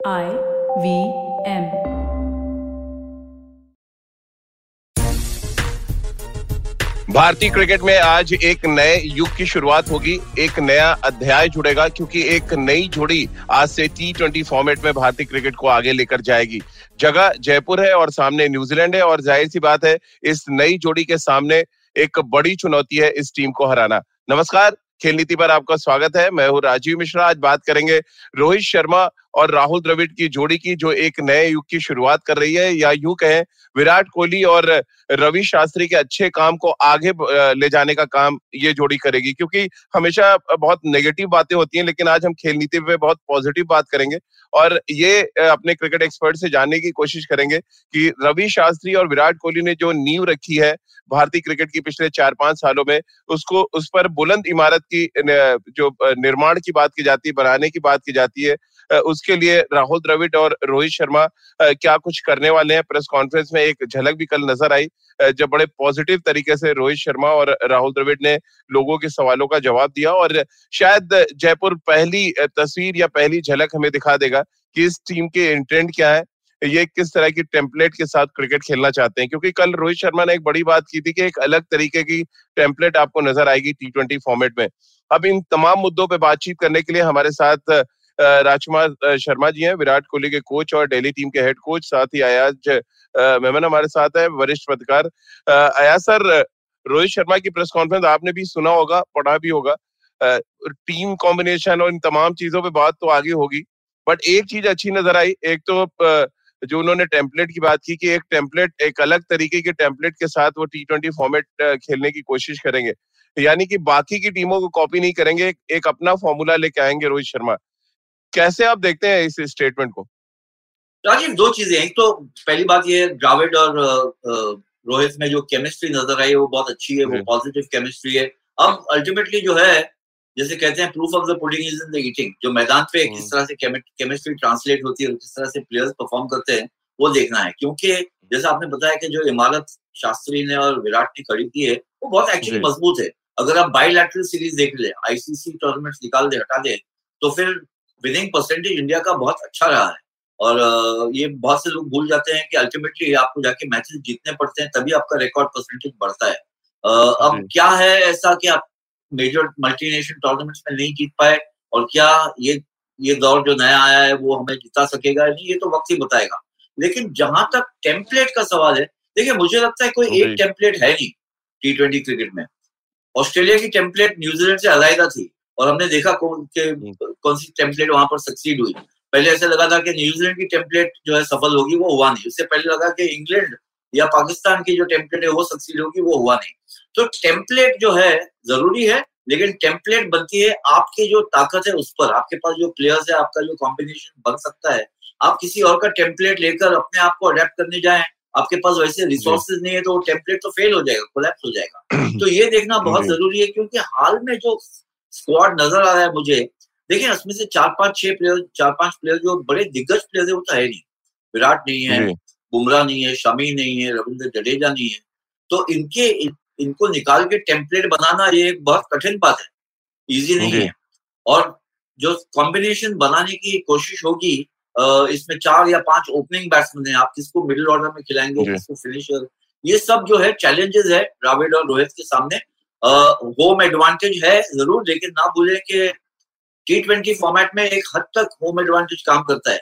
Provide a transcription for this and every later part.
I V M. भारतीय cricket में आज एक नए युग की शुरुआत होगी, एक नया अध्याय जुड़ेगा, क्योंकि एक नई जोड़ी आज से टी ट्वेंटी फॉर्मेट में भारतीय क्रिकेट को आगे लेकर जाएगी। जगह जयपुर है और सामने न्यूजीलैंड है, और ज़ाहिर सी बात है, इस नई जोड़ी के सामने एक बड़ी चुनौती है इस टीम को हराना। नमस्कार, खेल नीति पर आपका स्वागत है। मैं हूँ राजीव मिश्रा। आज बात करेंगे रोहित शर्मा और राहुल द्रविड़ की जोड़ी की जो एक नए युग की शुरुआत कर रही है, या यूँ कहें, विराट कोहली और रवि शास्त्री के अच्छे काम को आगे ले जाने का काम ये जोड़ी करेगी। क्योंकि हमेशा बहुत नेगेटिव बातें होती हैं, लेकिन आज हम खेल नीति पे बहुत पॉजिटिव बात करेंगे। और ये अपने क्रिकेट एक्सपर्ट से जानने की कोशिश करेंगे कि रवि शास्त्री और विराट कोहली ने जो नींव रखी है भारतीय क्रिकेट की पिछले चार पाँच सालों में, उसको, उस पर बुलंद इमारत की जो निर्माण की बात की जाती है, बनाने की बात की जाती है उसके लिए राहुल द्रविड और रोहित शर्मा क्या कुछ करने वाले हैं? प्रेस कॉन्फ्रेंस में एक झलक भी कल नज़र आई जब बड़े पॉजिटिव तरीके से रोहित शर्मा और राहुल द्रविड ने लोगों के सवालों का जवाब दिया और शायद जयपुर पहली तस्वीर या पहली झलक हमें दिखा देगा कि इस टीम के इंटेंट क्या है, ये किस तरह की टेम्पलेट के साथ क्रिकेट खेलना चाहते हैं? क्योंकि कल रोहित शर्मा ने एक बड़ी बात की थी कि एक अलग तरीके की टेम्पलेट आपको नज़र आएगी टी ट्वेंटी फॉर्मेट में। अब इन तमाम मुद्दों पर बातचीत करने के लिए हमारे साथ राजकुमार शर्मा जी हैं, विराट कोहली के कोच और दिल्ली टीम के हेड कोच साथ ही अयाज मेमन हमारे साथ है, वरिष्ठ पत्रकार। अयाज सर, रोहित शर्मा की प्रेस कॉन्फ्रेंस आपने भी सुना होगा, पढ़ा भी होगा। टीम कॉम्बिनेशन और इन तमाम चीज़ों पे बात तो आगे होगी। बट एक चीज़ अच्छी नज़र आई, एक तो जो उन्होंने टेम्पलेट की बात की कि एक टेम्पलेट एक अलग तरीके के टेम्पलेट के साथ वो टी ट्वेंटी फॉर्मेट खेलने की कोशिश करेंगे। यानी कि बाकी की टीमों को कॉपी नहीं करेंगे, एक अपना फॉर्मूला लेके आएँगे रोहित शर्मा। कैसे आप देखते हैं इस स्टेटमेंट को? राजीव दो चीज़ें एक तो पहली बात ये द्राविड और रोहित में जो केमिस्ट्री नज़र आई है वो बहुत अच्छी है वो पॉजिटिव केमिस्ट्री है। अब अल्टीमेटली जो है जैसे कहते हैं proof of the pudding is in the eating जो मैदान पे किस हम्म। तरह से केमिस्ट्री ट्रांसलेट होती है किस तरह से प्लेयर्स परफॉर्म करते हैं वो देखना है। क्योंकि जैसे आपने बताया कि जो इमारत शास्त्री ने और विराट ने खड़ी की है वो बहुत एक्चुअली मज़बूत है। अगर आप बाईलैटरल सीरीज़ देख ले आईसीसी टूर्नामेंट निकाल दे हटा दे तो फिर विनिंग परसेंटेज इंडिया का बहुत अच्छा रहा है। और ये बहुत से लोग भूल जाते हैं कि अल्टीमेटली आपको जाके मैचेस जीतने पड़ते हैं तभी आपका रिकॉर्ड परसेंटेज बढ़ता है। अब क्या है ऐसा कि आप मेजर मल्टीनेशनल टूर्नामेंट्स में नहीं जीत पाए और क्या ये ये दौर जो नया आया है वो हमें जिता सकेगा? नहीं ये तो वक्त ही बताएगा। लेकिन जहाँ तक टेम्पलेट का सवाल है देखिए मुझे लगता है कोई एक टेम्पलेट है नहीं टी ट्वेंटी क्रिकेट में। ऑस्ट्रेलिया की टेम्पलेट न्यूजीलैंड से अलायदा थी। और हमने देखा कौन के हम्म। कौन सी टेम्पलेट वहाँ पर सक्सीड हुई। पहले ऐसा लगा था कि न्यूजीलैंड की टेम्पलेट जो है सफल होगी वो हुआ नहीं। उससे पहले लगा कि इंग्लैंड या पाकिस्तान की जो टेम्पलेट है वो सक्सीड होगी वो हुआ नहीं। तो टेम्पलेट जो है ज़रूरी है लेकिन टेम्पलेट बनती है आपकी जो ताकत है उस पर। आपके पास जो प्लेयर्स है आपका जो कॉम्बिनेशन बन सकता है। आप किसी और का टेम्पलेट लेकर अपने आप को अडेप्ट करने जाए। आपके पास वैसे रिसोर्सेज नहीं है तो वो टेम्पलेट तो फेल हो जाएगा कोलैप्स हो जाएगा। तो ये देखना बहुत ज़रूरी है क्योंकि हाल में जो स्क्वाड नज़र आ रहा है मुझे। देखिए उसमें से चार पाँच छह प्लेयर चार पाँच प्लेयर जो बड़े दिग्गज प्लेयर है वो तो है नहीं। विराट नहीं है बुमराह नहीं है शमी नहीं है रविंद्र जडेजा नहीं है। तो इनके इनको निकाल के टेम्पलेट बनाना ये एक बहुत कठिन बात है। इजी नहीं है। और जो कॉम्बिनेशन बनाने की कोशिश होगी इसमें चार या पाँच ओपनिंग बैट्समैन है आप किसको मिडिल ऑर्डर में खिलाएँगे किसको फिनिशर ये सब जो है चैलेंजेस है द्राविड और रोहित के सामने। होम एडवांटेज है ज़रूर लेकिन ना भूले कि टी ट्वेंटी फॉर्मेट में एक हद तक होम एडवांटेज काम करता है।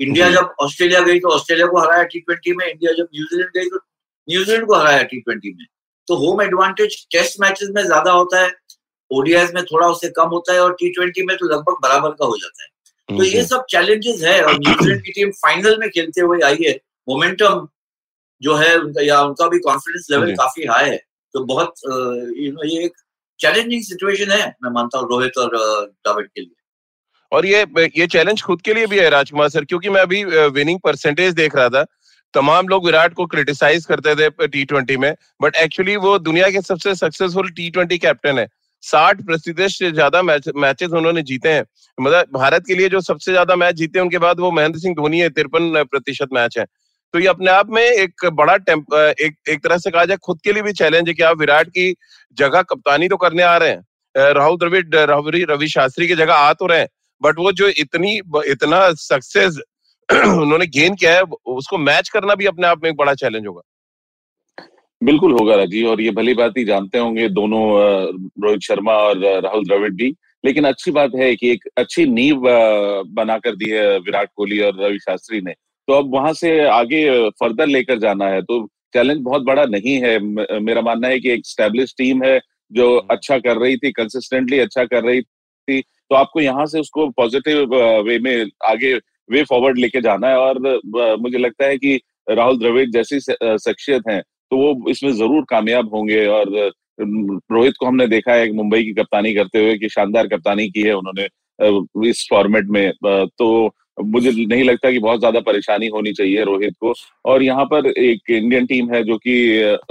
इंडिया जब ऑस्ट्रेलिया गई तो ऑस्ट्रेलिया को हराया टी ट्वेंटी में इंडिया जब न्यूजीलैंड गई तो न्यूजीलैंड को हराया टी ट्वेंटी में। तो होम एडवांटेज टेस्ट मैचेस में ज़्यादा होता है ओडीआई में थोड़ा उससे कम होता है और टी ट्वेंटी में तो लगभग बराबर का हो जाता है। तो ये सब चैलेंजेस है और न्यूजीलैंड की टीम फाइनल में खेलते हुए आई है। मोमेंटम जो है उनका या उनका भी कॉन्फिडेंस लेवल काफ़ी हाई है। तो बहुत यू नो ये एक चैलेंजिंग सिचुएशन है, मैं मानता हूँ रोहित और द्रविड के लिए। और ये ये चैलेंज खुद के लिए भी है राजकुमार सर, क्योंकि मैं अभी विनिंग परसेंटेज देख रहा था। तमाम लोग विराट को क्रिटिसाइज करते थे टी ट्वेंटी में बट एक्चुअली वो दुनिया के सबसे सक्सेसफुल टी ट्वेंटी कैप्टन है। साठ प्रतिशत से ज़्यादा मैच मैचेस उन्होंने जीते हैं। मतलब भारत के लिए जो सबसे ज़्यादा मैच जीते हैं, उनके बाद वो महेंद्र सिंह धोनी है, तिरपन प्रतिशत मैच है। तो ये अपने आप में एक बड़ा टेम्प एक एक तरह से कहा जाए खुद के लिए भी चैलेंज है कि आप विराट की जगह कप्तानी तो करने आ रहे हैं। राहुल द्रविड रवि रवि शास्त्री की जगह आ तो रहे हैं, बट वो जो इतनी इतना सक्सेस उन्होंने गेन किया है उसको मैच करना भी अपने आप में एक बड़ा चैलेंज होगा। बिल्कुल होगा राजीव, और ये भली बात ही जानते होंगे दोनों रोहित शर्मा और राहुल द्रविड़ भी। लेकिन अच्छी बात है कि एक अच्छी नींव बनाकर दी है विराट कोहली और रवि शास्त्री ने। तो अब वहाँ से आगे फर्दर लेकर जाना है। तो चैलेंज बहुत बड़ा नहीं है। मेरा मानना है कि एक स्टैब्लिश टीम है जो अच्छा कर रही थी कंसिस्टेंटली अच्छा कर रही थी तो आपको यहाँ से उसको पॉजिटिव वे में आगे वे फॉरवर्ड लेके जाना है। और मुझे लगता है कि राहुल द्रविड़ जैसी शख्सियत है तो वो इसमें ज़रूर कामयाब होंगे। और रोहित को हमने देखा है मुंबई की कप्तानी करते हुए कि शानदार कप्तानी की है उन्होंने इस फॉर्मेट में तो मुझे नहीं लगता कि बहुत ज़्यादा परेशानी होनी चाहिए रोहित को। और यहाँ पर एक इंडियन टीम है जो कि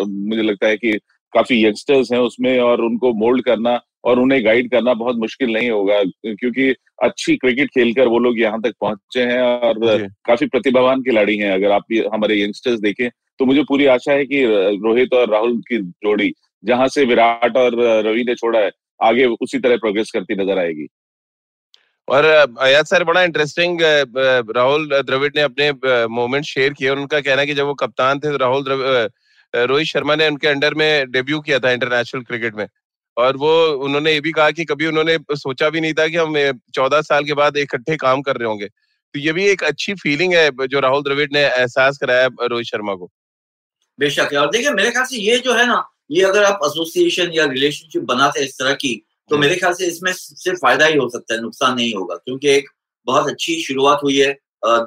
मुझे लगता है कि काफ़ी यंगस्टर्स हैं उसमें और उनको मोल्ड करना और उन्हें गाइड करना बहुत मुश्किल नहीं होगा क्योंकि अच्छी क्रिकेट खेलकर वो लोग यहाँ तक पहुँचे हैं और काफ़ी प्रतिभावान खिलाड़ी हैं। अगर आप हमारे यंगस्टर्स देखें तो मुझे पूरी आशा है कि रोहित और राहुल की जोड़ी जहाँ से विराट और रवि ने छोड़ा है आगे उसी तरह प्रोग्रेस करती नज़र आएगी। और अयाज सर, बड़ा इंटरेस्टिंग राहुल द्रविड़ ने अपने मोमेंट शेयर किए उनका कहना है कि जब वो कप्तान थे तो राहुल रोहित शर्मा ने उनके अंडर में डेब्यू किया था इंटरनेशनल क्रिकेट में। और वो, उन्होंने ये भी कहा कि कभी उन्होंने सोचा भी नहीं था कि हम चौदह साल के बाद इकट्ठे काम कर रहे होंगे। तो ये भी एक अच्छी फीलिंग है जो राहुल द्रविड़ ने एहसास कराया रोहित शर्मा को। बेशक और देखिए, मेरे ख्याल से ये जो है ना, ये अगर आप एसोसिएशन या रिलेशनशिप बनाते इस तरह की तो मेरे ख्याल से इसमें सिर्फ़ फ़ायदा ही हो सकता है नुकसान नहीं होगा क्योंकि एक बहुत अच्छी शुरुआत हुई है।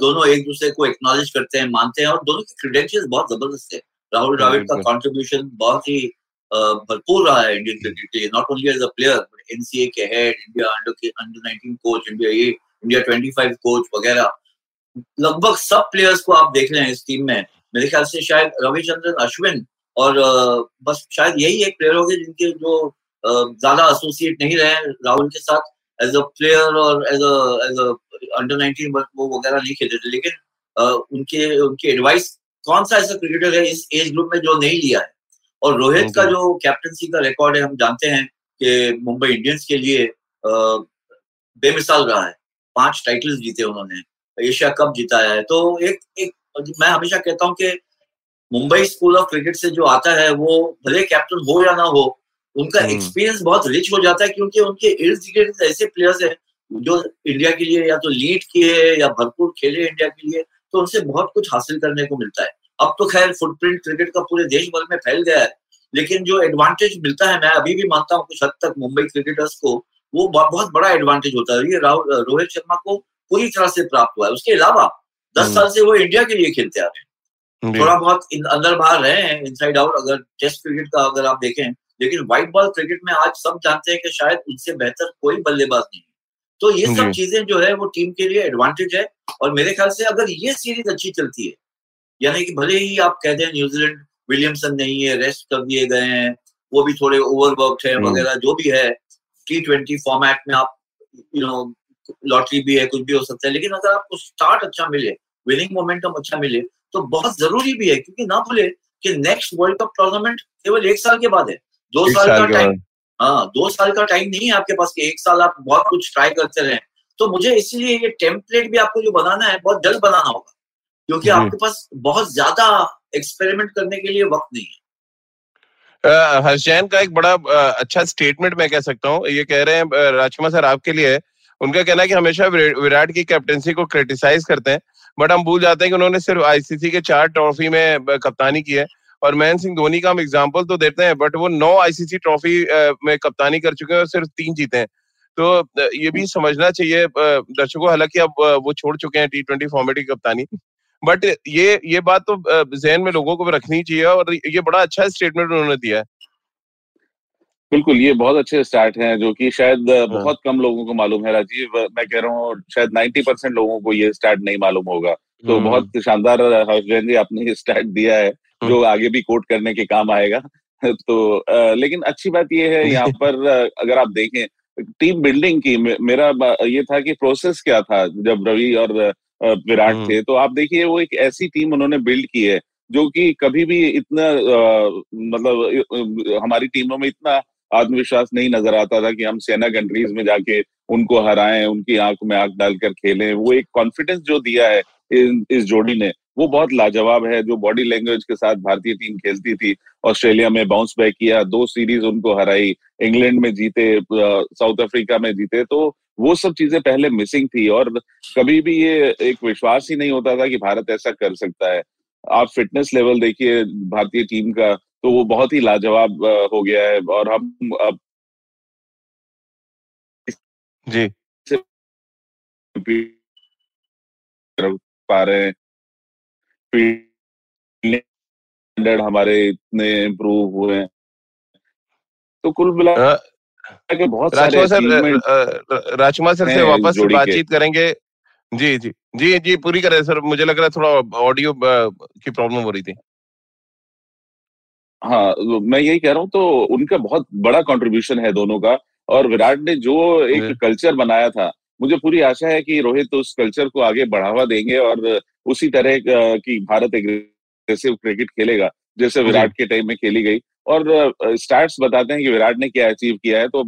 दोनों एक दूसरे को एक्नॉलेज करते हैं मानते हैं और दोनों के क्रीडेंशियल बहुत ज़बरदस्त है। राहुल द्राविड का कॉन्ट्रीब्यूशन बहुत ही भरपूर रहा है इंडियन क्रिकेट के लिए not only as a player but NCA के हेड इंडिया अंडर के अंडर 19 कोच इंडिया ये इंडिया 25 कोच वगैरह। लगभग सब प्लेयर्स को आप देख रहे हैं इस टीम में। मेरे ख्याल से शायद रविचंद्रन अश्विन और बस शायद यही एक प्लेयर होंगे जिनके जो ज़्यादा एसोसिएट नहीं रहे राहुल के साथ एज अ प्लेयर और एज एज अंडर नाइनटीन वो वगैरह नहीं खेलते थे। लेकिन उनके उनकी एडवाइस कौन सा ऐसा क्रिकेटर है इस एज ग्रुप में जो नहीं लिया है? और रोहित का जो। कैप्टनसी का रिकॉर्ड है हम जानते हैं कि मुंबई इंडियंस के लिए बेमिसाल रहा है। पाँच टाइटल्स जीते उन्होंने। एशिया कप जिताया है। तो एक एक मैं हमेशा कहता हूँ कि मुंबई स्कूल ऑफ़ क्रिकेट से जो आता है वो भले कैप्टन हो या ना हो उनका एक्सपीरियंस हम्म। बहुत रिच हो जाता है क्योंकि उनके इर्द गिर्द ऐसे प्लेयर्स हैं जो इंडिया के लिए या तो लीड किए या भरपूर खेले इंडिया के लिए तो उनसे बहुत कुछ हासिल करने को मिलता है। अब तो खैर फुटप्रिंट क्रिकेट का पूरे देश भर में फैल गया है लेकिन जो एडवांटेज मिलता है मैं अभी भी मानता हूँ कुछ हद तक मुंबई क्रिकेटर्स को वो बहुत बड़ा एडवांटेज होता है। ये राहुल रोहित शर्मा को पूरी तरह से प्राप्त हुआ है। उसके अलावा दस हम्म। साल से वो इंडिया के लिए खेलते आ रहे हैं। थोड़ा बहुत अंदर बाहर रहे हैं इनसाइड आउट अगर टेस्ट क्रिकेट का अगर आप देखें लेकिन व्हाइट बॉल क्रिकेट में आज सब जानते हैं कि शायद उनसे बेहतर कोई बल्लेबाज नहीं है। तो ये सब चीज़ें जो है वो टीम के लिए एडवांटेज है और मेरे ख्याल से अगर ये सीरीज़ अच्छी चलती है यानी कि भले ही आप कह दें न्यूजीलैंड विलियमसन नहीं है रेस्ट कर दिए गए हैं वो भी थोड़े ओवरवर्क है हम्म। वगैरह जो भी है टी ट्वेंटी फॉर्मेट में आप यू नो लॉटरी भी है कुछ भी हो सकता है लेकिन अगर आपको स्टार्ट अच्छा मिले विनिंग मोमेंटम अच्छा मिले तो बहुत ज़रूरी भी है क्योंकि ना भूले कि नेक्स्ट वर्ल्ड कप टूर्नामेंट केवल एक साल के बाद है। दो साल, साल का टाइम हाँ दो साल का टाइम नहीं है आपके पास कि एक साल आप बहुत कुछ ट्राई करते रहे तो मुझे इसीलिए ये टेम्पलेट भी आपको जो बनाना है बहुत जल्द बनाना होगा। क्योंकि आपके पास बहुत ज़्यादा एक्सपेरिमेंट करने के लिए वक्त नहीं है। हर्षैन का एक बड़ा अच्छा स्टेटमेंट मैं कह सकता हूँ। ये कह रहे हैं राजकुमार सर आपके लिए। उनका कहना है कि हमेशा विराट की कैप्टनसी को क्रिटिसाइज करते हैं। बट हम भूल जाते हैं कि उन्होंने सिर्फ़ आईसीसी के चार ट्रॉफी में कप्तानी की है। और महेंद्र सिंह धोनी का हम एग्ज़ाम्पल तो देते हैं बट वो नौ आईसीसी ट्रॉफी में कप्तानी कर चुके हैं और सिर्फ़ तीन जीते हैं तो ये भी समझना चाहिए दर्शकों हालाँकि अब वो छोड़ चुके हैं टी ट्वेंटी फॉर्मेट की कप्तानी बट ये ये बात तो जहन में लोगों को भी रखनी चाहिए और ये बड़ा अच्छा स्टेटमेंट उन्होंने दिया है बिल्कुल ये बहुत अच्छे स्टार्ट हैं जो कि शायद हाँ। बहुत कम लोगों को मालूम है राजीव मैं कह रहा हूँ शायद 90 परसेंट लोगों को ये स्टार्ट नहीं मालूम होगा तो हम्म। बहुत शानदार हर्षजैन जी आपने ये स्टार्ट दिया है। जो आगे भी कोट करने के काम आएगा तो आ, लेकिन अच्छी बात यह है यहाँ पर अगर आप देखें टीम बिल्डिंग की मेरा ये था कि प्रोसेस क्या था जब रवि और विराट हम्म। थे तो आप देखिए वो एक ऐसी टीम उन्होंने बिल्ड की है जो कि कभी भी इतना मतलब हमारी टीमों में इतना आत्मविश्वास नहीं नज़र आता था कि हम सेना कंट्रीज़ में जाके उनको हराएँ उनकी आँख में आँख डालकर खेलें वो एक कॉन्फिडेंस जो दिया है इस जोड़ी ने वो बहुत लाजवाब है जो बॉडी लैंग्वेज के साथ भारतीय टीम खेलती थी ऑस्ट्रेलिया में बाउंस बैक किया दो सीरीज़ उनको हराई इंग्लैंड में जीते साउथ अफ्रीका में जीते तो वो सब चीज़ें पहले मिसिंग थी और कभी भी ये एक विश्वास ही नहीं होता था कि भारत ऐसा कर सकता है। आप फिटनेस लेवल देखिए भारतीय टीम का तो वो बहुत ही लाजवाब हो गया है और हम अब जी। पा रहे हैं। स्टैंडर्ड हमारे इतने इम्प्रूव हुए हैं। तो कुल मिला बहुत सारे सर राजकुमार सर से वापस बातचीत करेंगे। जी जी जी जी पूरी करें सर मुझे लग रहा है थोड़ा ऑडियो की प्रॉब्लम हो रही थी। हाँ तो मैं यही कह रहा हूँ तो उनका बहुत बड़ा कंट्रीब्यूशन है दोनों का और विराट ने जो एक कल्चर बनाया था मुझे पूरी आशा है कि रोहित उस कल्चर को आगे बढ़ावा देंगे और उसी तरह की भारत एग्रेसिव क्रिकेट खेलेगा जैसे विराट के टाइम में खेली गई। और स्टार्ट्स बताते हैं कि विराट ने क्या अचीव किया है तो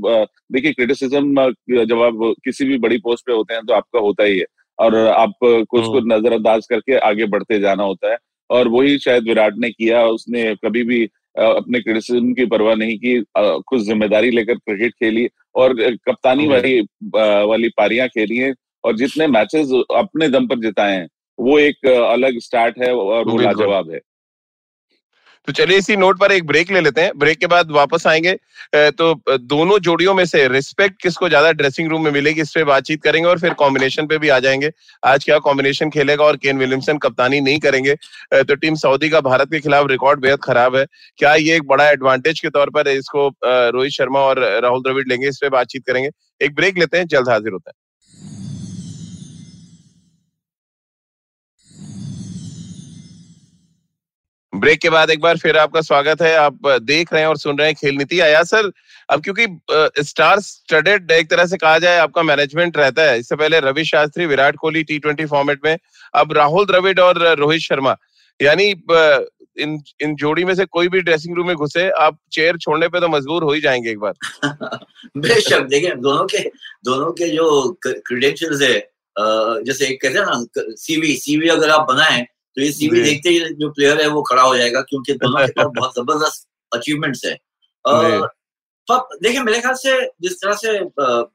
देखिए क्रिटिसिज्म जब आप किसी भी बड़ी पोस्ट पे होते हैं तो आपका होता ही है। और आपको उसको हम्म। नजरअंदाज करके आगे बढ़ते जाना होता है। और वही शायद विराट ने किया उसने कभी भी अपने क्रिटिसिज्म की परवाह नहीं की कुछ ज़िम्मेदारी लेकर क्रिकेट खेली और कप्तानी हम्म। वाली वाली पारियाँ खेली हैं। और जितने मैचेस अपने दम पर जिताए हैं वो एक अलग स्टार्ट है और वो लाजवाब है। तो चलिए इसी नोट पर एक ब्रेक ले लेते हैं। ब्रेक के बाद वापस आएँगे। तो दोनों जोड़ियों में से रिस्पेक्ट किसको ज़्यादा ड्रेसिंग रूम में मिलेगी इस पे बातचीत करेंगे और फिर कॉम्बिनेशन पे भी आ जाएँगे। आज क्या कॉम्बिनेशन खेलेगा और केन विलियमसन कप्तानी नहीं करेंगे। तो टीम सऊदी का भारत के खिलाफ रिकॉर्ड बेहद खराब है। क्या ये एक बड़ा एडवांटेज के तौर पर इसको रोहित शर्मा और राहुल द्रविड़ लेंगे इस पे बातचीत करेंगे। एक ब्रेक लेते हैं जल्द हाजिर होता है। ब्रेक के बाद एक बार फिर आपका स्वागत है। आप देख रहे हैं और सुन रहे हैं खेल नीति। आया सर, अब क्योंकि स्टार स्टडेड एक तरह से कहा जाए आपका मैनेजमेंट रहता है। इससे पहले Ravi Shastri, Virat Kohli T twenty format में, अब राहुल द्रविड और रोहित शर्मा। यानी इन इन जोड़ी में से कोई भी ड्रेसिंग रूम में घुसे, आप चेयर छोड़ने पे तो मजबूर हो ही जाएँगे एक बार। बेशक, देखिए, दोनों के दोनों के जो क्रीडेंशियल्स है जैसे एक कहते हैं ना सीवी सीवी अगर आप बनाएँ तो ये सीवी देखते ही जो प्लेयर है वो खड़ा हो जाएगा क्योंकि दोनों के पास बहुत ज़बरदस्त अचीवमेंट्स है। देखिए मेरे ख्याल से जिस तरह से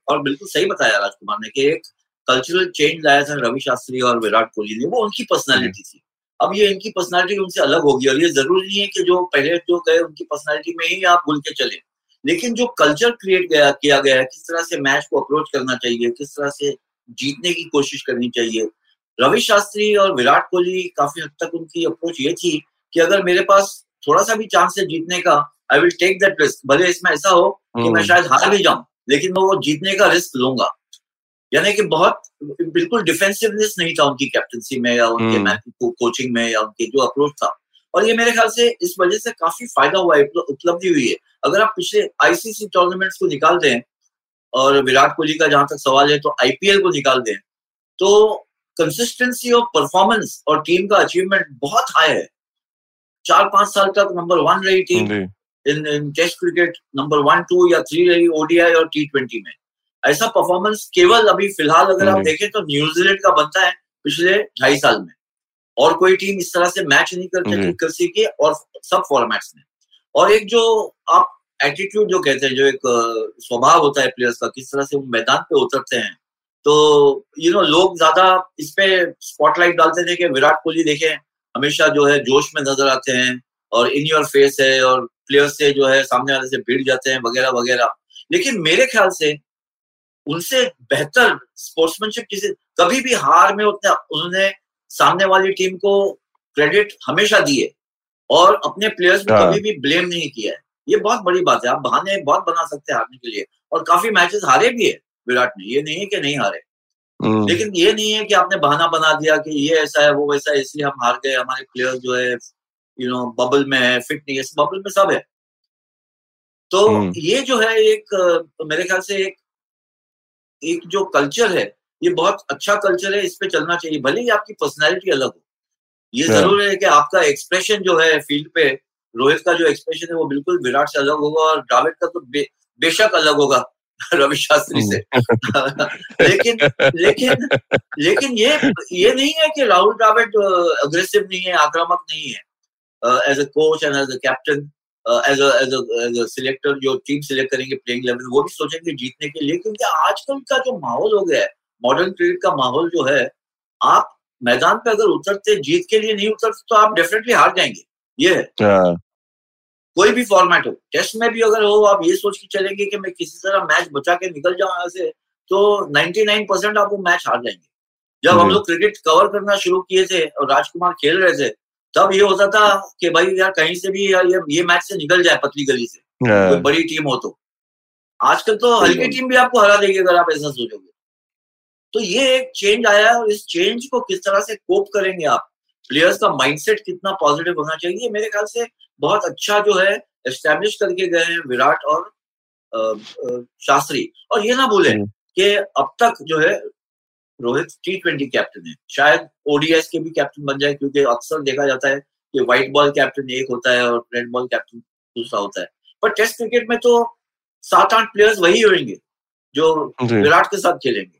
और बिल्कुल सही बताया राजकुमार ने कि एक कल्चरल चेंज लाया था रवि शास्त्री और विराट कोहली ने वो उनकी पर्सनैलिटी थी। अब ये इनकी पर्सनैलिटी उनसे अलग होगी और ये ज़रूरी नहीं है कि जो पहले जो गए उनकी पर्सनैलिटी में ही आप भूल के चले। लेकिन जो कल्चर क्रिएट गया किया गया है किस तरह से मैच को अप्रोच करना चाहिए किस तरह से जीतने की कोशिश करनी चाहिए रवि शास्त्री और विराट कोहली काफ़ी हद तक उनकी अप्रोच ये थी कि अगर मेरे पास थोड़ा सा भी चांस है जीतने का I will take that risk भले इसमें ऐसा हो कि मैं हम्म। शायद हार भी जाऊँ लेकिन मैं वो जीतने का रिस्क लूँगा यानी कि बहुत बिल्कुल डिफेंसिवनेस नहीं था उनकी कैप्टनसी में या उनके हम्म। कोचिंग में या उनके जो अप्रोच था और ये मेरे ख्याल से इस वजह से काफ़ी फ़ायदा हुआ है उपलब्धि हुई है अगर आप पिछले आईसीसी टूर्नामेंट्स को निकाल दें और विराट कोहली का जहाँ तक सवाल है तो आईपीएल को निकाल दें तो कंसिस्टेंसी ऑफ़ परफॉर्मेंस और टीम का अचीवमेंट बहुत हाई है। चार पाँच साल तक नंबर वन रही team in in test cricket number one two या थ्री रही ओडीआई और टी ट्वेंटी में। ऐसा परफॉर्मेंस केवल अभी फ़िलहाल अगर आप देखें तो न्यूजीलैंड का बनता है पिछले ढाई साल में। और कोई टीम इस तरह से मैच नहीं करते कर सकी और सब फॉर्मेट्स में। और एक जो आप एटीट्यूड जो कहते हैं जो एक स्वभाव होता है प्लेयर्स का किस तरह से वो मैदान पे उतरते हैं तो यू you नो know, लोग ज़्यादा इस पे स्पॉटलाइट डालते थे कि विराट कोहली देखे हमेशा जो है जोश में नज़र आते हैं और इन योर फेस है और प्लेयर्स से जो है सामने वाले से भिड़ जाते हैं वगैरह वगैरह। लेकिन मेरे ख्याल से उनसे बेहतर स्पोर्ट्समैनशिप किसी कभी भी हार में उतने उन्होंने सामने वाली टीम को क्रेडिट हमेशा दिए और अपने प्लेयर्स में हाँ। कभी भी ब्लेम नहीं किया है। ये बहुत बड़ी बात है। आप बहाने बहुत बना सकते हैं हारने के लिए और काफ़ी मैचेस हारे भी है। विराट ने ये नहीं है कि नहीं हारे हम्म। लेकिन ये नहीं है कि आपने बहाना बना दिया कि ये ऐसा है वो वैसा है इसलिए हम हार गए हमारे प्लेयर जो है यू नो बबल में है फिट नहीं है बबल में सब है तो हम्म। ये जो है एक मेरे ख्याल से एक एक जो कल्चर है ये बहुत अच्छा कल्चर है इस पे चलना चाहिए भले ही आपकी पर्सनैलिटी अलग हो ये। ज़रूर है कि आपका एक्सप्रेशन जो है फ़ील्ड पे रोहित का जो एक्सप्रेशन है वो बिल्कुल विराट से अलग होगा और ड्राविड का तो बे, बेशक अलग होगा रवि शास्त्री से। लेकिन लेकिन लेकिन ये ये नहीं है कि राहुल द्राविड अग्रेसिव नहीं है आक्रामक नहीं है। As a coach and as a captain as as a selector जो टीम सिलेक्ट करेंगे प्लेइंग लेवल वो भी सोचेंगे जीतने के लिए क्योंकि आजकल का जो माहौल हो गया है मॉडर्न क्रिकेट का माहौल जो है आप मैदान पे अगर उतरते जीत के लिए नहीं उतरते तो आप डेफिनेटली हार जाएँगे। ये है। हाँ। कोई भी फॉर्मेट हो। टेस्ट में भी अगर हो आप ये सोच के चलेंगे कि मैं किसी तरह मैच बचा के निकल जाऊँ यहाँ से तो 99 परसेंट आप वो मैच हार जाएँगे। जब हम लोग क्रिकेट कवर करना शुरू किए थे और राजकुमार खेल रहे थे तब ये होता था कि भाई यार कहीं से भी यार ये, ये मैच से निकल जाए पतली गली से हाँ। कोई बड़ी टीम हो तो। आजकल तो हल्की टीम भी आपको हरा देगी अगर आप ऐसा सोचोगे। तो ये एक चेंज आया है और इस चेंज को किस तरह से कोप करेंगे आप? प्लेयर्स का माइंडसेट कितना पॉजिटिव होना चाहिए? मेरे ख्याल से बहुत अच्छा जो है एस्टेब्लिश करके गए हैं विराट और शास्त्री। और ये ना बोले हम्म। कि अब तक जो है रोहित टी ट्वेंटी कैप्टन है। शायद ओडीएस के भी कैप्टन बन जाए क्योंकि अक्सर देखा जाता है कि व्हाइट बॉल कैप्टन एक होता है और रेड बॉल कैप्टन दूसरा होता है। पर टेस्ट क्रिकेट में तो सात आठ प्लेयर्स वही होंगे जो विराट के साथ खेलेंगे।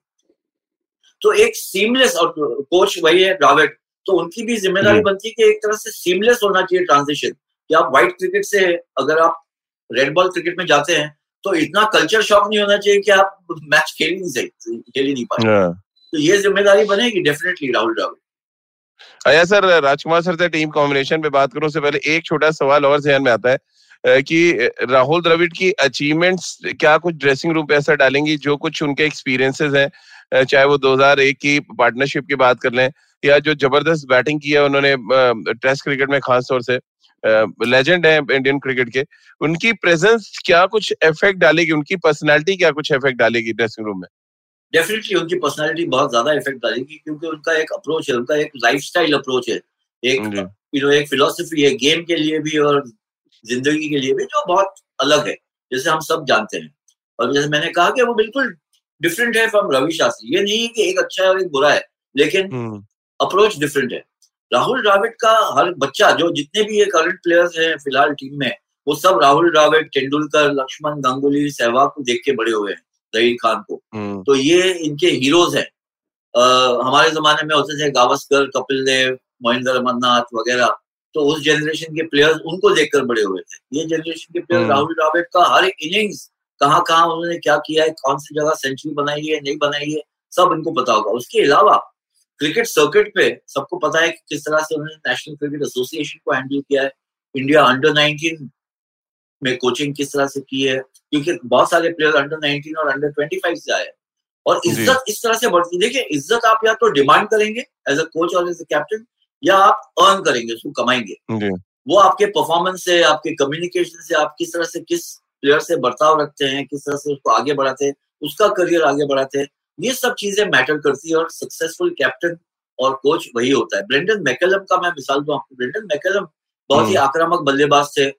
तो एक सीमलेस और कोच वही है ब्रावेट तो उनकी भी ज़िम्मेदारी बनती है कि एक तरह से सीमलेस होना चाहिए ट्रांजिशन कि आप व्हाइट क्रिकेट से अगर आप रेड बॉल क्रिकेट में जाते हैं तो इतना कल्चर शॉक नहीं होना चाहिए कि आप मैच खेल ही नहीं सकते खेल ही नहीं पाए। तो ये ज़िम्मेदारी बनेगी डेफिनेटली राहुल द्रविड़। आया सर राजकुमार सर से टीम कॉम्बिनेशन पे बात करूँ उससे पहले एक छोटा सवाल और जहन में आता है कि राहुल द्रविड़ की अचीवमेंट्स क्या कुछ ड्रेसिंग रूम पे ऐसा डालेंगी जो कुछ उनके एक्सपीरियंसेस हैं? चाहे वो 2001 की पार्टनरशिप की बात कर लें या जो ज़बरदस्त बैटिंग की है उन्होंने टेस्ट क्रिकेट में खास तौर से। लेजेंड है इंडियन क्रिकेट के। उनकी प्रेजेंस क्या कुछ इफ़ेक्ट डालेगी? उनकी पर्सनालिटी क्या कुछ इफ़ेक्ट डालेगी ड्रेसिंग रूम में? डेफिनेटली उनकी पर्सनालिटी बहुत ज़्यादा इफ़ेक्ट डालेगी क्योंकि उनका एक अप्रोच है उनका एक लाइफस्टाइल अप्रोच है। एक यू नो एक फिलोसफी है गेम के लिए भी और ज़िंदगी के लिए भी जो बहुत अलग है जैसे हम सब जानते हैं। और जैसे मैंने कहा कि वो बिल्कुल डिफरेंट है फ्रॉम रवि शास्त्री ये नहीं कि एक अच्छा है और एक बुरा है लेकिन अप्रोच डिफरेंट है। राहुल द्राविड का हर बच्चा जो जितने भी ये करंट प्लेयर्स हैं फ़िलहाल टीम में वो सब राहुल द्राविड तेंदुलकर लक्ष्मण गांगुली सहवाग को देख के बड़े हुए हैं जहीर खान को। तो ये इनके हीरोज हैं। हमारे जमाने में होते थे गावस्कर कपिल देव महेंद्र अमरनाथ वगैरह। तो उस जनरेशन के प्लेयर्स उनको देखकर बड़े हुए थे। ये जनरेशन के प्लेयर राहुल द्राविड का हर एक इनिंग्स कहाँ कहाँ उन्होंने क्या किया है कौन सी जगह सेंचुरी बनाई है नहीं बनाई है सब इनको पता होगा। उसके अलावा क्रिकेट सर्किट पे सबको पता है कि किस तरह से उन्होंने नेशनल क्रिकेट एसोसिएशन को हैंडल किया है। इंडिया अंडर 19 में कोचिंग किस तरह से की है क्योंकि बहुत सारे प्लेयर अंडर 19 और अंडर 25 से आए और इज़्ज़त इस तरह से बढ़ती देखिए इज़्ज़त आप या तो डिमांड करेंगे एज अ कोच और एज अ कैप्टन या आप अर्न करेंगे उसको कमाएँगे। वो आपके परफॉर्मेंस से आपके कम्युनिकेशन से आप किस तरह से किस प्लेयर से बर्ताव रखते हैं किस तरह से उसको आगे बढ़ाते हैं उसका करियर आगे बढ़ाते हैं ये सब चीज़ें मैटर करती है और सक्सेसफुल कैप्टन और कोच वही होता है। ब्रेंडन मैकेलम का मैं मिसाल दूँ आपको। ब्रेंडन मैकेलम बहुत ही आक्रामक बल्लेबाज थे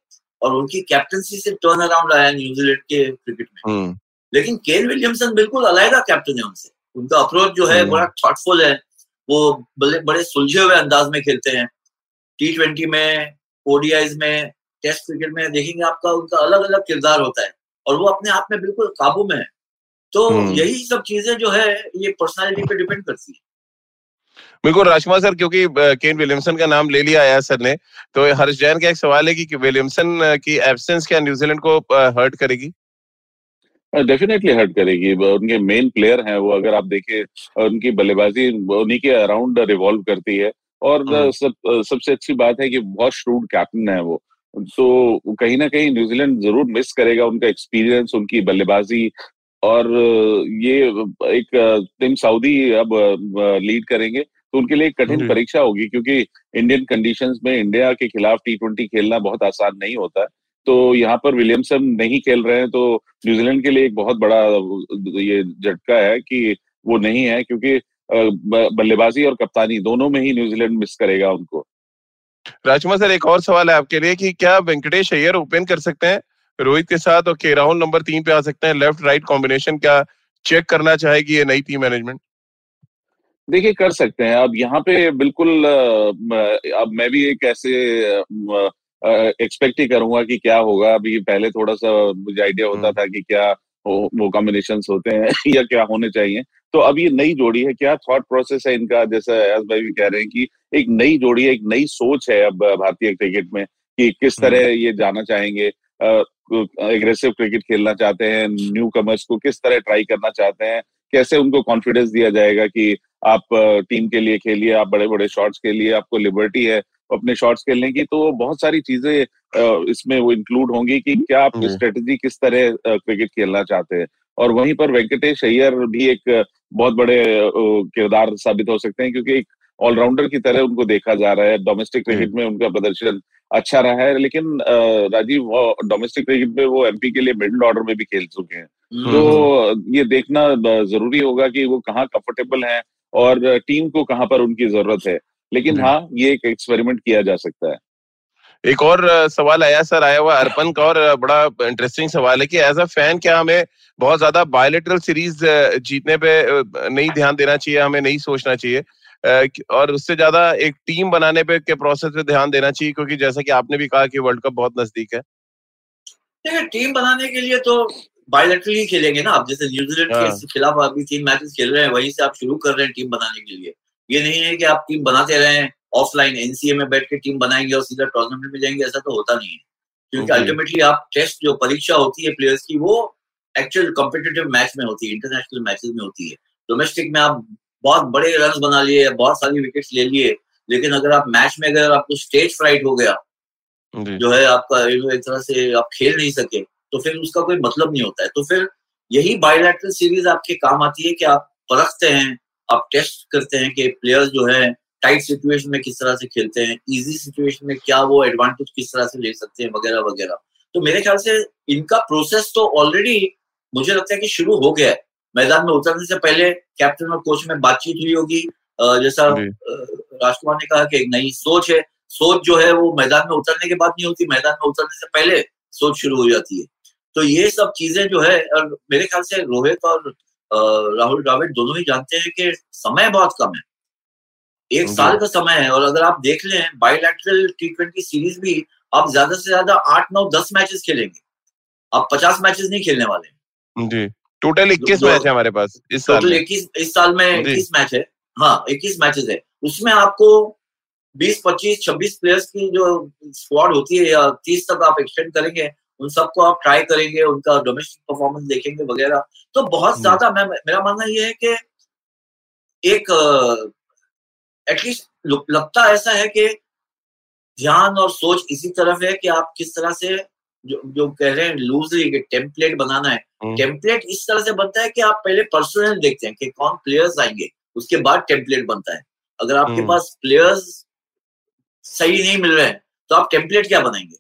और उनकी कैप्टनसी से टर्न अराउंड आया न्यूजीलैंड के क्रिकेट में। लेकिन केन विलियमसन बिल्कुल अलहदा कैप्टन है उनसे। उनका अप्रोच जो है बड़ा थॉटफुल है। वो बड़े बड़े सुलझे हुए अंदाज में खेलते हैं। टी ट्वेंटी में ओडीआईज में टेस्ट क्रिकेट में देखेंगे आपका उनका अलग अलग किरदार होता है। और वो अपने आप में बिल्कुल काबू में है। तो यही सब चीज़ें जो है ये पर्सनालिटी पे डिपेंड करती है। बिल्कुल राजकुमार सर क्योंकि केन विलियमसन का नाम ले लिया आया सर ने तो हर्ष जैन का एक सवाल है कि विलियमसन की एब्सेंस क्या न्यूजीलैंड को हर्ट करेगी? डेफिनेटली हर्ट करेगी। उनके मेन प्लेयर हैं वो अगर आप देखें उनकी बल्लेबाजी उन्हीं के अराउंड रिवॉल्व करती है। और सब सबसे अच्छी बात है कि बहुत श्रूड कैप्टन है वो। तो कहीं ना कहीं न्यूजीलैंड ज़रूर मिस करेगा उनका एक्सपीरियंस उनकी बल्लेबाजी और ये एक टीम सऊदी अब लीड करेंगे तो उनके लिए कठिन परीक्षा होगी क्योंकि इंडियन कंडीशंस में इंडिया के खिलाफ टी ट्वेंटी खेलना बहुत आसान नहीं होता। है तो यहाँ पर विलियमसन नहीं खेल रहे हैं तो न्यूजीलैंड के लिए एक बहुत बड़ा ये झटका है कि वो नहीं है क्योंकि बल्लेबाजी और कप्तानी दोनों में ही न्यूजीलैंड मिस करेगा उनको। राजकुमार सर एक और सवाल है आपके लिए कि क्या वेंकटेश अय्यर ओपन कर सकते हैं? रोहित के साथ और के राहुल नंबर तीन पे आ सकते हैं। लेफ़्ट राइट कॉम्बिनेशन क्या चेक करना चाहेगी ये नई टीम मैनेजमेंट देखिए कर सकते हैं। अब यहाँ पे बिल्कुल अब मैं भी एक ऐसे एक्सपेक्ट ही करूँगा कि क्या होगा। अभी पहले थोड़ा सा मुझे आइडिया होता था कि क्या वो कॉम्बिनेशन होते हैं या क्या होने चाहिए। तो अब ये नई जोड़ी है। क्या थॉट प्रोसेस है इनका? जैसा अयाज भाई भी कह रहे हैं कि एक नई जोड़ी है एक नई सोच है अब भारतीय क्रिकेट में कि किस तरह ये जाना चाहेंगे। एग्रेसिव क्रिकेट खेलना चाहते हैं न्यू कमर्स को किस तरह ट्राई करना चाहते हैं कैसे उनको कॉन्फिडेंस दिया जाएगा कि आप टीम के लिए खेलिए आप बड़े बड़े शॉट्स के लिए आपको लिबर्टी है अपने शॉट्स खेलने की तो बहुत सारी चीज़ें इसमें वो इंक्लूड होंगी कि क्या आप स्ट्रेटजी किस तरह क्रिकेट खेलना चाहते हैं। और वहीं पर वेंकटेश अय्यर भी एक बहुत बड़े किरदार साबित हो सकते हैं क्योंकि एक ऑलराउंडर की तरह उनको देखा जा रहा है। डोमेस्टिक क्रिकेट में उनका प्रदर्शन अच्छा रहा है लेकिन राजीव डोमेस्टिक क्रिकेट में वो एमपी के लिए मिडिल ऑर्डर में भी खेल चुके हैं। हम्म। तो ये देखना ज़रूरी होगा कि वो कहाँ कंफर्टेबल हैं और टीम को कहाँ पर उनकी ज़रूरत है। लेकिन हाँ ये एक एक्सपेरिमेंट किया जा सकता है। एक और सवाल आया सर आया हुआ अर्पण का और बड़ा इंटरेस्टिंग सवाल है कि एज अ फ़ैन क्या हमें बहुत ज़्यादा बायोलिटरल सीरीज़ जीतने पे नहीं ध्यान देना चाहिए हमें नहीं सोचना चाहिए? और उससे ज़्यादा एक टीम बनाने पे के प्रोसेस पे ध्यान देना चाहिए क्योंकि जैसा कि आपने भी कहा कि वर्ल्ड कप बहुत नज़दीक है। देखिए टीम बनाने के लिए तो बायोलेटरली खेलेंगे ना आप जैसे न्यूजीलैंड के हाँ। खिलाफ अभी तीन मैचेस खेल रहे हैं वहीं से आप शुरू कर रहे हैं टीम बनाने के लिए। ये नहीं है कि आप टीम बनाते रहे ऑफलाइन एनसीए में बैठ के टीम बनाएँगे और सीधा टूर्नामेंट में जाएँगे ऐसा तो होता नहीं है। क्योंकि अल्टीमेटली आप टेस्ट जो परीक्षा होती है प्लेयर्स की वो एक्चुअल कॉम्पिटेटिव मैच में होती है इंटरनेशनल मैचेस में होती है। डोमेस्टिक में आप बहुत बड़े रन बना लिए बहुत सारी विकेट ले लिए। लेकिन अगर आप मैच में अगर आपको स्टेज फ्राइट हो गया जो। है आपका एक तरह से आप खेल नहीं सके तो फिर उसका कोई मतलब नहीं होता है। तो फिर यही बायोलैटरल सीरीज़ आपके काम आती है कि आप परखते हैं आप टेस्ट करते हैं कि प्लेयर्स जो है टाइट सिचुएशन में किस तरह से खेलते हैं इजी सिचुएशन में क्या वो एडवांटेज किस तरह से ले सकते हैं वगैरह वगैरह। तो मेरे ख्याल से इनका प्रोसेस तो ऑलरेडी मुझे लगता है कि शुरू हो गया है। मैदान में उतरने से पहले कैप्टन और कोच में बातचीत हुई होगी। जैसा राजकुमार ने कहा कि एक नई सोच है। सोच जो है वो मैदान में उतरने के बाद नहीं होती मैदान में उतरने से पहले सोच शुरू हो जाती है। तो ये सब चीज़ें जो है और मेरे ख्याल से रोहित और राहुल द्राविड दोनों ही जानते हैं कि समय बहुत कम है। एक साल का समय है और अगर आप देख लें बायोलैटरल टी ट्वेंटी सीरीज़ भी आप ज़्यादा से ज़्यादा आठ नौ दस मैचेस खेलेंगे। आप पचास मैचेस नहीं खेलने वाले जी। टोटल इक्कीस मैच है हमारे पास इस साल टोटल इक्कीस इस साल में इक्कीस मैच है। हाँ इक्कीस मैचेस है। उसमें आपको बीस पच्चीस छब्बीस प्लेयर्स की जो स्क्वाड होती है या तीस तक आप एक्सटेंड करेंगे उन सबको आप ट्राई करेंगे उनका डोमेस्टिक परफॉर्मेंस देखेंगे वगैरह। तो बहुत ज़्यादा मैं मेरा मानना ये है कि एक एटलीस्ट लगता ऐसा है कि ध्यान और सोच इसी तरफ़ है कि आप किस तरह से जो जो कह रहे हैं लूजली कि टेम्पलेट बनाना है टेम्पलेट हम्म। इस तरह से बनता है कि आप पहले पर्सनल देखते हैं कि कौन प्लेयर्स आएँगे उसके बाद टेम्पलेट बनता है अगर आपके हम्म। पास प्लेयर्स सही नहीं मिल रहे हैं तो आप टेम्पलेट क्या बनाएँगे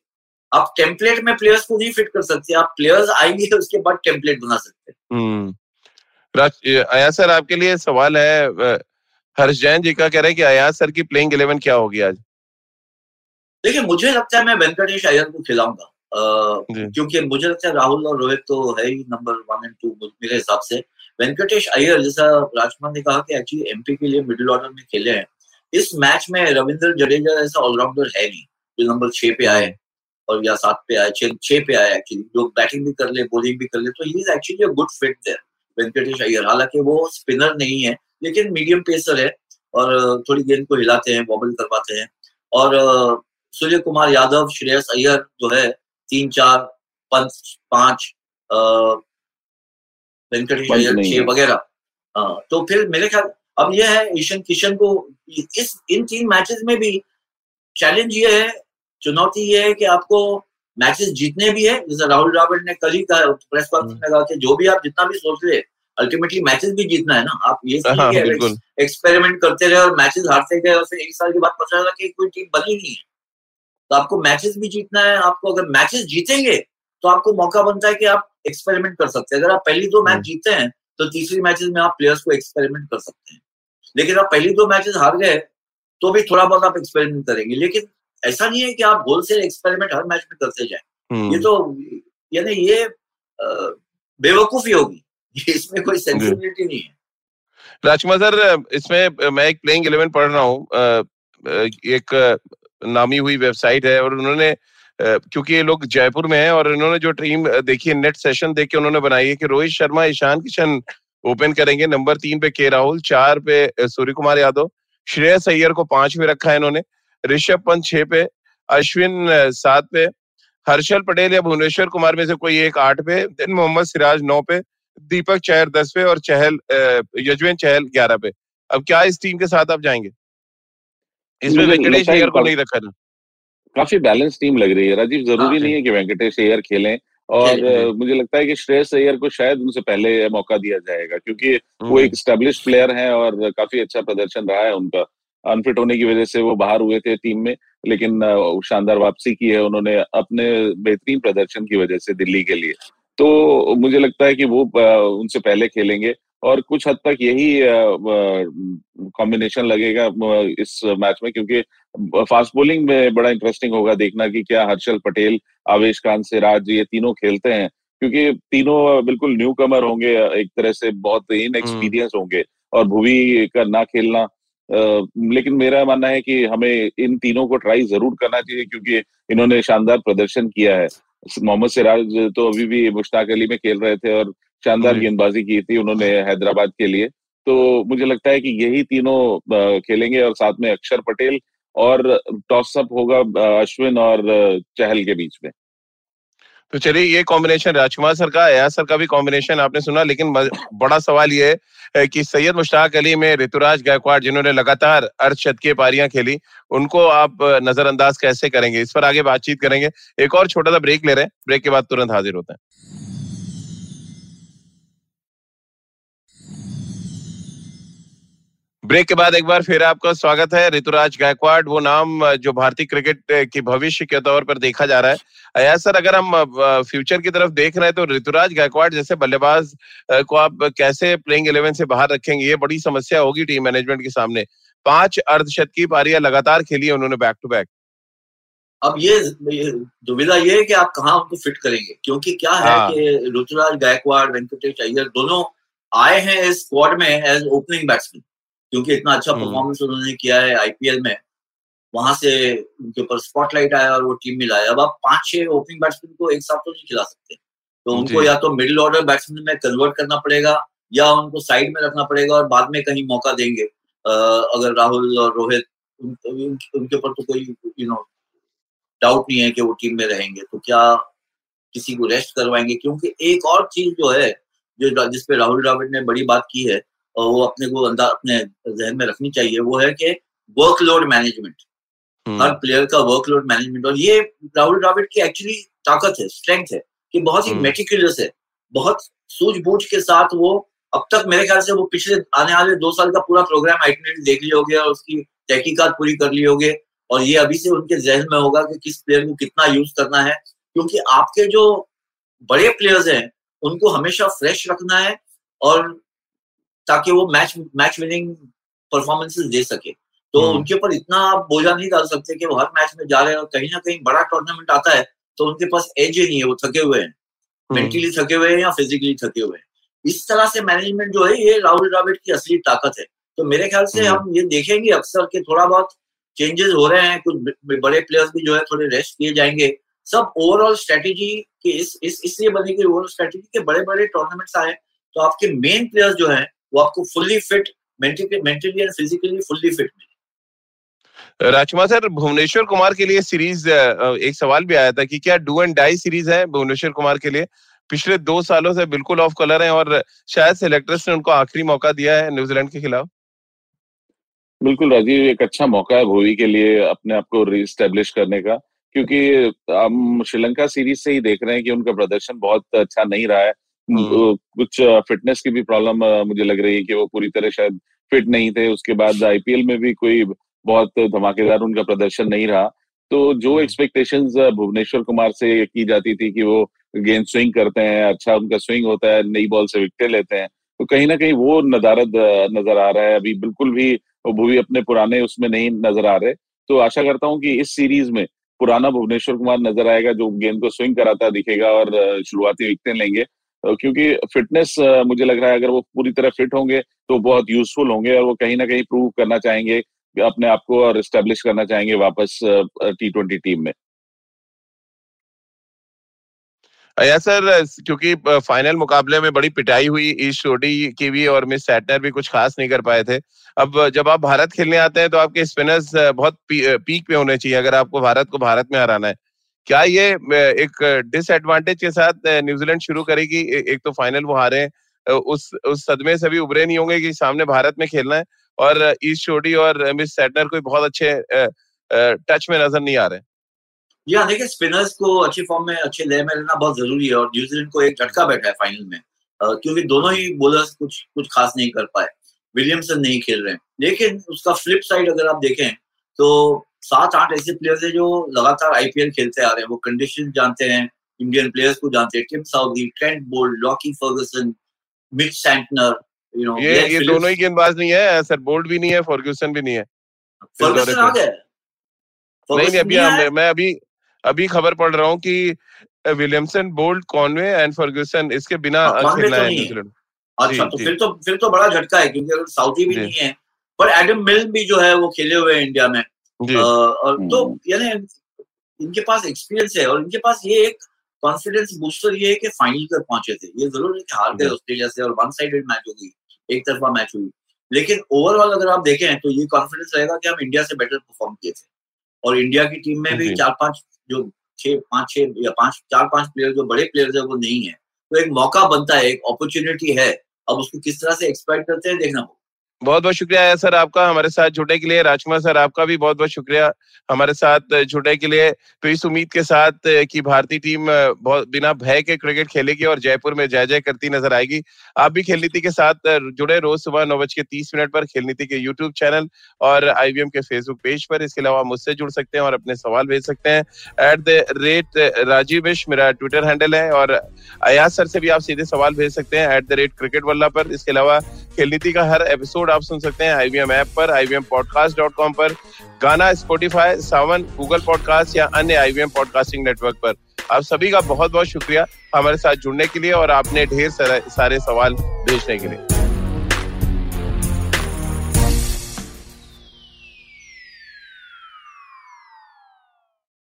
आप टेम्पलेट में प्लेयर्स को नहीं फिट कर सकते आप प्लेयर्स आएँगे उसके बाद टेम्पलेट बना सकते हैं हम्म। आया सर आपके लिए सवाल है हर्ष जैन जी का कह रहे हैं कि अयाज सर की प्लेइंग इलेवन क्या होगी आज देखिए मुझे लगता है मैं वेंकटेश अयर को खिलाऊँगा क्योंकि मुझे लगता है राहुल और रोहित तो है ही नंबर वन एंड टू मेरे हिसाब से। वेंकटेश अय्यर जैसा राजकुमार ने कहा कि एक्चुअली एमपी के लिए मिडिल ऑर्डर में खेले हैं। इस मैच में रविंद्र जडेजा जैसा ऑलराउंडर है नहीं जो नंबर छह पे आए और या सात पे आए छह पे आए एक्चुअली जो बैटिंग भी कर ले बॉलिंग भी कर ले तो ही is actually a good fit there Venkatesh Iyer. हालाँकि वो स्पिनर नहीं है लेकिन मीडियम पेसर है और थोड़ी गेंद को हिलाते हैं बॉबल करवाते हैं। और सूर्य कुमार यादव श्रेयस अय्यर जो है तीन चार पंच पाँच वेंकटेश अय्यर छह वगैरह। तो फिर मेरे ख्याल अब यह है ईशन किशन को इस इन तीन मैचेस में भी चैलेंज ये है चुनौती ये है कि आपको मैचेस जीतने भी है। जैसे राहुल द्राविड ने कल ही कहा प्रेस कॉन्फ्रेंस में कहा कि जो भी आप जितना भी सोच रहे अल्टीमेटली मैचेस भी जीतना है ना। आप ये हाँ, एक्सपेरिमेंट करते रहे और मैचेस हारते गए और फिर एक साल के बाद पता चला कि कोई टीम बनी नहीं है। तो आपको मैचेस भी जीतना है आपको अगर मैचेस जीतेंगे तो आपको मौका बनता है कि आप एक्सपेरिमेंट कर सकते हैं। अगर आप पहली दो मैच हम्म। जीते हैं तो तीसरी मैचेस में आप प्लेयर्स को एक्सपेरिमेंट कर सकते हैं। लेकिन आप पहली दो मैचेस हार गए तो भी थोड़ा बहुत आप एक्सपेरिमेंट करेंगे। लेकिन ऐसा नहीं है कि आप होलसेल एक्सपेरिमेंट हर मैच में करते जाए। ये हम्म। तो यानी ये बेवकूफ़ी होगी। इसमें कोई सेंसिबिलिटी नहीं है। राजकुमार सर इसमें मैं एक प्लेइंग इलेवन पढ़ रहा हूँ। एक नामी हुई वेबसाइट है और उन्होंने क्योंकि ये लोग जयपुर में हैं और इन्होंने जो टीम देखी है, नेट सेशन देख के उन्होंने बनाई है कि रोहित शर्मा, ईशान किशन ओपन करेंगे, नंबर तीन पे के राहुल, चार पे सूर्य कुमार यादव, श्रेयस अय्यर को पाँच में रखा है इन्होंने, ऋषभ पंत छह पे, अश्विन सात पे, हर्षल पटेल या भुवनेश्वर कुमार में से कोई एक आठ पे, दिन मोहम्मद सिराज नौ पे, दीपक चहर दस पे और चहल यजवेंद्र चहल ग्यारह पे। अब क्या इस टीम के साथ आप जाएँगे? इसमें वेंकटेश अय्यर को नहीं रखा ना। काफ़ी बैलेंस टीम लग रही है राजीव ज़रूरी हाँ, नहीं है। कि वेंकटेश अय्यर खेलें और मुझे लगता है कि श्रेयस अय्यर को शायद उनसे पहले मौका दिया जाएगा क्योंकि वो हम्म। एक स्टेब्लिश प्लेयर हैं और काफ़ी अच्छा प्रदर्शन रहा है उनका। अनफिट होने की वजह से वो बाहर हुए थे टीम में लेकिन शानदार वापसी की है उन्होंने अपने बेहतरीन प्रदर्शन की वजह से दिल्ली के लिए। तो मुझे लगता है कि वो उनसे पहले खेलेंगे। और कुछ हद तक यही कॉम्बिनेशन लगेगा इस मैच में क्योंकि फास्ट बॉलिंग में बड़ा इंटरेस्टिंग होगा देखना कि क्या हर्षल पटेल आवेश खान सिराज ये तीनों खेलते हैं क्योंकि तीनों बिल्कुल न्यू कमर होंगे एक तरह से बहुत इन एक्सपीरियंस हम्म। होंगे और भुवी का ना खेलना लेकिन मेरा मानना है कि हमें इन तीनों को ट्राई ज़रूर करना चाहिए क्योंकि इन्होंने शानदार प्रदर्शन किया है मोहम्मद सिराज तो अभी भी मुश्ताक अली में खेल रहे थे और शानदार गेंदबाजी की थी उन्होंने हैदराबाद के लिए। तो मुझे लगता है कि यही तीनों खेलेंगे और साथ में अक्षर पटेल और टॉसअप होगा अश्विन और चहल के बीच में। तो चलिए ये कॉम्बिनेशन राजकुमार सर का अयाज सर का भी कॉम्बिनेशन आपने सुना लेकिन बड़ा सवाल ये है कि सैयद मुश्ताक अली में ऋतुराज गायकवाड़ जिन्होंने लगातार अर्धशतकीय पारियाँ खेली उनको आप नजरअंदाज कैसे करेंगे? इस पर आगे बातचीत करेंगे। एक और छोटा सा ब्रेक ले रहे हैं। ब्रेक के बाद तुरंत हाजिर होते हैं। ब्रेक के बाद एक बार फिर आपका स्वागत है। ऋतुराज गायकवाड़ वो नाम जो भारतीय क्रिकेट की भविष्य के तौर पर देखा जा रहा है। अया सर अगर हम फ्यूचर की तरफ़ देख रहे हैं तो ऋतुराज गायकवाड़ जैसे बल्लेबाज को आप कैसे प्लेइंग इलेवन से बाहर रखेंगे? ये बड़ी समस्या होगी टीम मैनेजमेंट के सामने। पाँच अर्धशतकी पारियाँ लगातार खेली है उन्होंने बैक टू बैक अब ये दुविधा ये है कि आप कहाँ उनको फिट करेंगे? क्योंकि क्या है हाँ। कि ऋतुराज गायकवाड़ वेंकटेश अय्यर दोनों आए हैं इस स्क्वाड में एज ओपनिंग बैट्समैन क्योंकि इतना अच्छा परफॉर्मेंस हम्म। उन्होंने किया है आईपीएल में। वहाँ से उनके ऊपर स्पॉटलाइट आया और वो टीम में लाया। अब आप पाँच छह ओपनिंग बैट्समैन को एक साथ तो नहीं खिला सकते। तो उनको या तो मिडिल ऑर्डर बैट्समैन में कन्वर्ट करना पड़ेगा या उनको साइड में रखना पड़ेगा और बाद में कहीं मौका देंगे। अगर राहुल और रोहित उनके ऊपर तो कोई यू नो डाउट नहीं है कि वो टीम में रहेंगे। तो क्या किसी को रेस्ट करवाएँगे? क्योंकि एक और चीज़ जो है जो जिसपे राहुल द्राविड ने बड़ी बात की है और वो अपने को अंदर अपने जहन में रखनी चाहिए वो है कि वर्कलोड मैनेजमेंट हम्म। हर प्लेयर का वर्कलोड मैनेजमेंट और ये राहुल द्राविड की एक्चुअली ताकत है स्ट्रेंथ है कि बहुत ही मेटिकुलस हम्म। है बहुत सूझबूझ के साथ वो अब तक मेरे ख्याल से वो पिछले आने वाले दो साल का पूरा प्रोग्राम आइटनरी देख लिए होगे और उसकी तहकीकात पूरी कर ली होगी और ये अभी से उनके जहन में होगा कि किस प्लेयर को कितना यूज़ करना है क्योंकि आपके जो बड़े प्लेयर्स हैं उनको हमेशा फ्रेश रखना है और ताकि वो मैच मैच विनिंग परफॉर्मेंसेस दे सके तो हम्म। उनके ऊपर इतना आप बोझा नहीं डाल सकते कि वो हर मैच में जा रहे हैं और कहीं ना कहीं बड़ा टूर्नामेंट आता है तो उनके पास एज ही नहीं है वो थके हुए हैं मेंटली हम्म। थके हुए हैं या फिजिकली थके हुए हैं इस तरह से मैनेजमेंट जो है ये राहुल द्राविड की असली ताकत है तो मेरे ख्याल से हम हम्म। ये देखेंगे अक्सर कि थोड़ा बहुत चेंजेस हो रहे हैं कुछ बड़े प्लेयर्स भी जो है थोड़े रेस्ट किए जाएँगे सब ओवरऑल स्ट्रेटेजी के इस इस इसलिए बनेगी ओवरऑल स्ट्रेटेजी के बड़े बड़े टूर्नामेंट्स आए तो आपके मेन प्लेयर्स जो हैं वो आपको fully fit mentally and physically fully fit मिले राजकुमार सर भुवनेश्वर कुमार के लिए सीरीज़ एक सवाल भी आया था कि क्या डू एंड डाई सीरीज़ है भुवनेश्वर कुमार के लिए? पिछले दो सालों से बिल्कुल ऑफ़ कलर है और शायद सिलेक्टर्स ने उनको आखिरी मौका दिया है न्यूजीलैंड के खिलाफ। बिल्कुल राजीव एक अच्छा मौका है भोवी के लिए अपने आप को रीस्टेब्लिश करने का क्योंकि हम श्रीलंका सीरीज़ से ही देख रहे हैं कि उनका प्रदर्शन बहुत अच्छा नहीं रहा है। कुछ फिटनेस की भी प्रॉब्लम मुझे लग रही है कि वो पूरी तरह शायद फिट नहीं थे। उसके बाद आईपीएल में भी कोई बहुत धमाकेदार उनका प्रदर्शन नहीं रहा। तो जो एक्सपेक्टेशंस हम्म। भुवनेश्वर कुमार से की जाती थी कि वो गेंद स्विंग करते हैं अच्छा उनका स्विंग होता है नई बॉल से विकटे लेते हैं तो कहीं ना कहीं वो नदारद नज़र आ रहा है। अभी बिल्कुल भी वो भूवी अपने पुराने उसमें नहीं नज़र आ रहे। तो आशा करता हूँ कि इस सीरीज़ में पुराना भुवनेश्वर कुमार नज़र आएगा जो गेंद को स्विंग कराता दिखेगा और शुरुआती विकटे लेंगे। क्योंकि फिटनेस मुझे लग रहा है अगर वो पूरी तरह फिट होंगे तो बहुत यूजफुल होंगे और वो कहीं ना कहीं प्रूव करना चाहेंगे अपने आप को और स्टेब्लिश करना चाहेंगे वापस टी ट्वेंटी टीम में। या सर क्योंकि फाइनल मुकाबले में बड़ी पिटाई हुई ईस्ट चोटी की भी और मिस सैटनर भी कुछ खास नहीं कर पाए थे। अब जब आप भारत खेलने आते हैं तो आपके स्पिनर्स बहुत पी, पीक पे होने चाहिए अगर आपको भारत को भारत में हराना है। क्या ये एक डिसएडवांटेज के साथ न्यूजीलैंड शुरू करेगी? एक तो फाइनल वो हारे उस उस सदमे से भी उभरे नहीं होंगे कि सामने भारत में खेलना है। और ईस्ट चोटी और मिस सैटनर कोई बहुत अच्छे टच में नज़र नहीं आ रहे। या देखिए स्पिनर्स को अच्छी फॉर्म में, अच्छे लय में रहना बहुत ज़रूरी है और न्यूजीलैंड को एक झटका बैठा है फाइनल में। क्योंकि दोनों ही बॉलर्स कुछ कुछ खास नहीं कर पाए। विलियमसन नहीं खेल रहे हैं। लेकिन उसका फ्लिप साइड अगर आप देखें तो सात आठ ऐसे प्लेयर्स हैं जो लगातार आईपीएल खेलते आ रहे हैं। वो कंडीशन जानते हैं इंडियन प्लेयर्स को जानते हैं। Tim Southee Trent Boult Lockie Ferguson Mitch Santner you know ये ये दोनों ही गेंदबाज नहीं है सर बोल्ड भी नहीं है फर्ग्यूसन भी नहीं है। फर्गसन आ गया नहीं नहीं अभी मैं अभी अभी खबर पढ़ रहा हूँ कि Williamson Boult Conway and Ferguson इसके बिना हाँ, खेलना है। न्यूजीलैंड अच्छा तो फिर तो फिर तो बड़ा झटका है क्योंकि अगर साउथी भी नहीं है पर एडम मिल भी जो है वो खेले हुए हैं इंडिया में। और तो। यानी इनके पास एक्सपीरियंस है और इनके पास ये एक कॉन्फिडेंस बूस्टर ये है कि फाइनल तक पहुँचे थे। ये ज़रूर है कि हार गए ऑस्ट्रेलिया से और वन साइडेड मैच होगी एक तरफा मैच हुई। लेकिन ओवरऑल अगर आप देखें तो ये कॉन्फिडेंस रहेगा कि हम इंडिया से बेटर परफॉर्म किए थे। और इंडिया की टीम में भी चार पाँच जो छह पाँच छह या पाँच चार पाँच प्लेयर जो बड़े प्लेयर है वो नहीं है। तो एक मौका बनता है एक अपॉर्चुनिटी है। अब उसको किस तरह से एक्सपेक्ट करते हैं देखना होगा। बहुत बहुत शुक्रिया सर आपका हमारे साथ जुड़ने के लिए, राजकुमार सर आपका भी बहुत बहुत शुक्रिया हमारे साथ जुड़ने के लिए। तो इस उम्मीद के साथ कि भारतीय टीम बहुत बिना भय के क्रिकेट खेलेगी और जयपुर में जय जय करती नज़र आएगी। आप भी खेल नीति के साथ जुड़े रोज सुबह नौ बज के तीस मिनट पर खेल नीति के यूट्यूब चैनल और आईवीएम के फेसबुक पेज पर। इसके अलावा मुझसे जुड़ सकते हैं और अपने सवाल भेज सकते हैं। At the rate Rajeev Vish मेरा ट्विटर हैंडल है और अयाज सर से भी आप सीधे सवाल भेज सकते हैं। एट द रेट क्रिकेट वल्ला पर। इसके अलावा खेल नीति का हर एपिसोड आप सुन सकते हैं आईवीएम ऐप पर आईवीएम पॉडकास्ट डॉट कॉम पर गाना स्पोटिफाई सावन गूगल पॉडकास्ट या अन्य आईवीएम पॉडकास्टिंग नेटवर्क पर। आप सभी का बहुत बहुत शुक्रिया हमारे साथ जुड़ने के लिए और आपने ढेर सारे सवाल भेजने के लिए।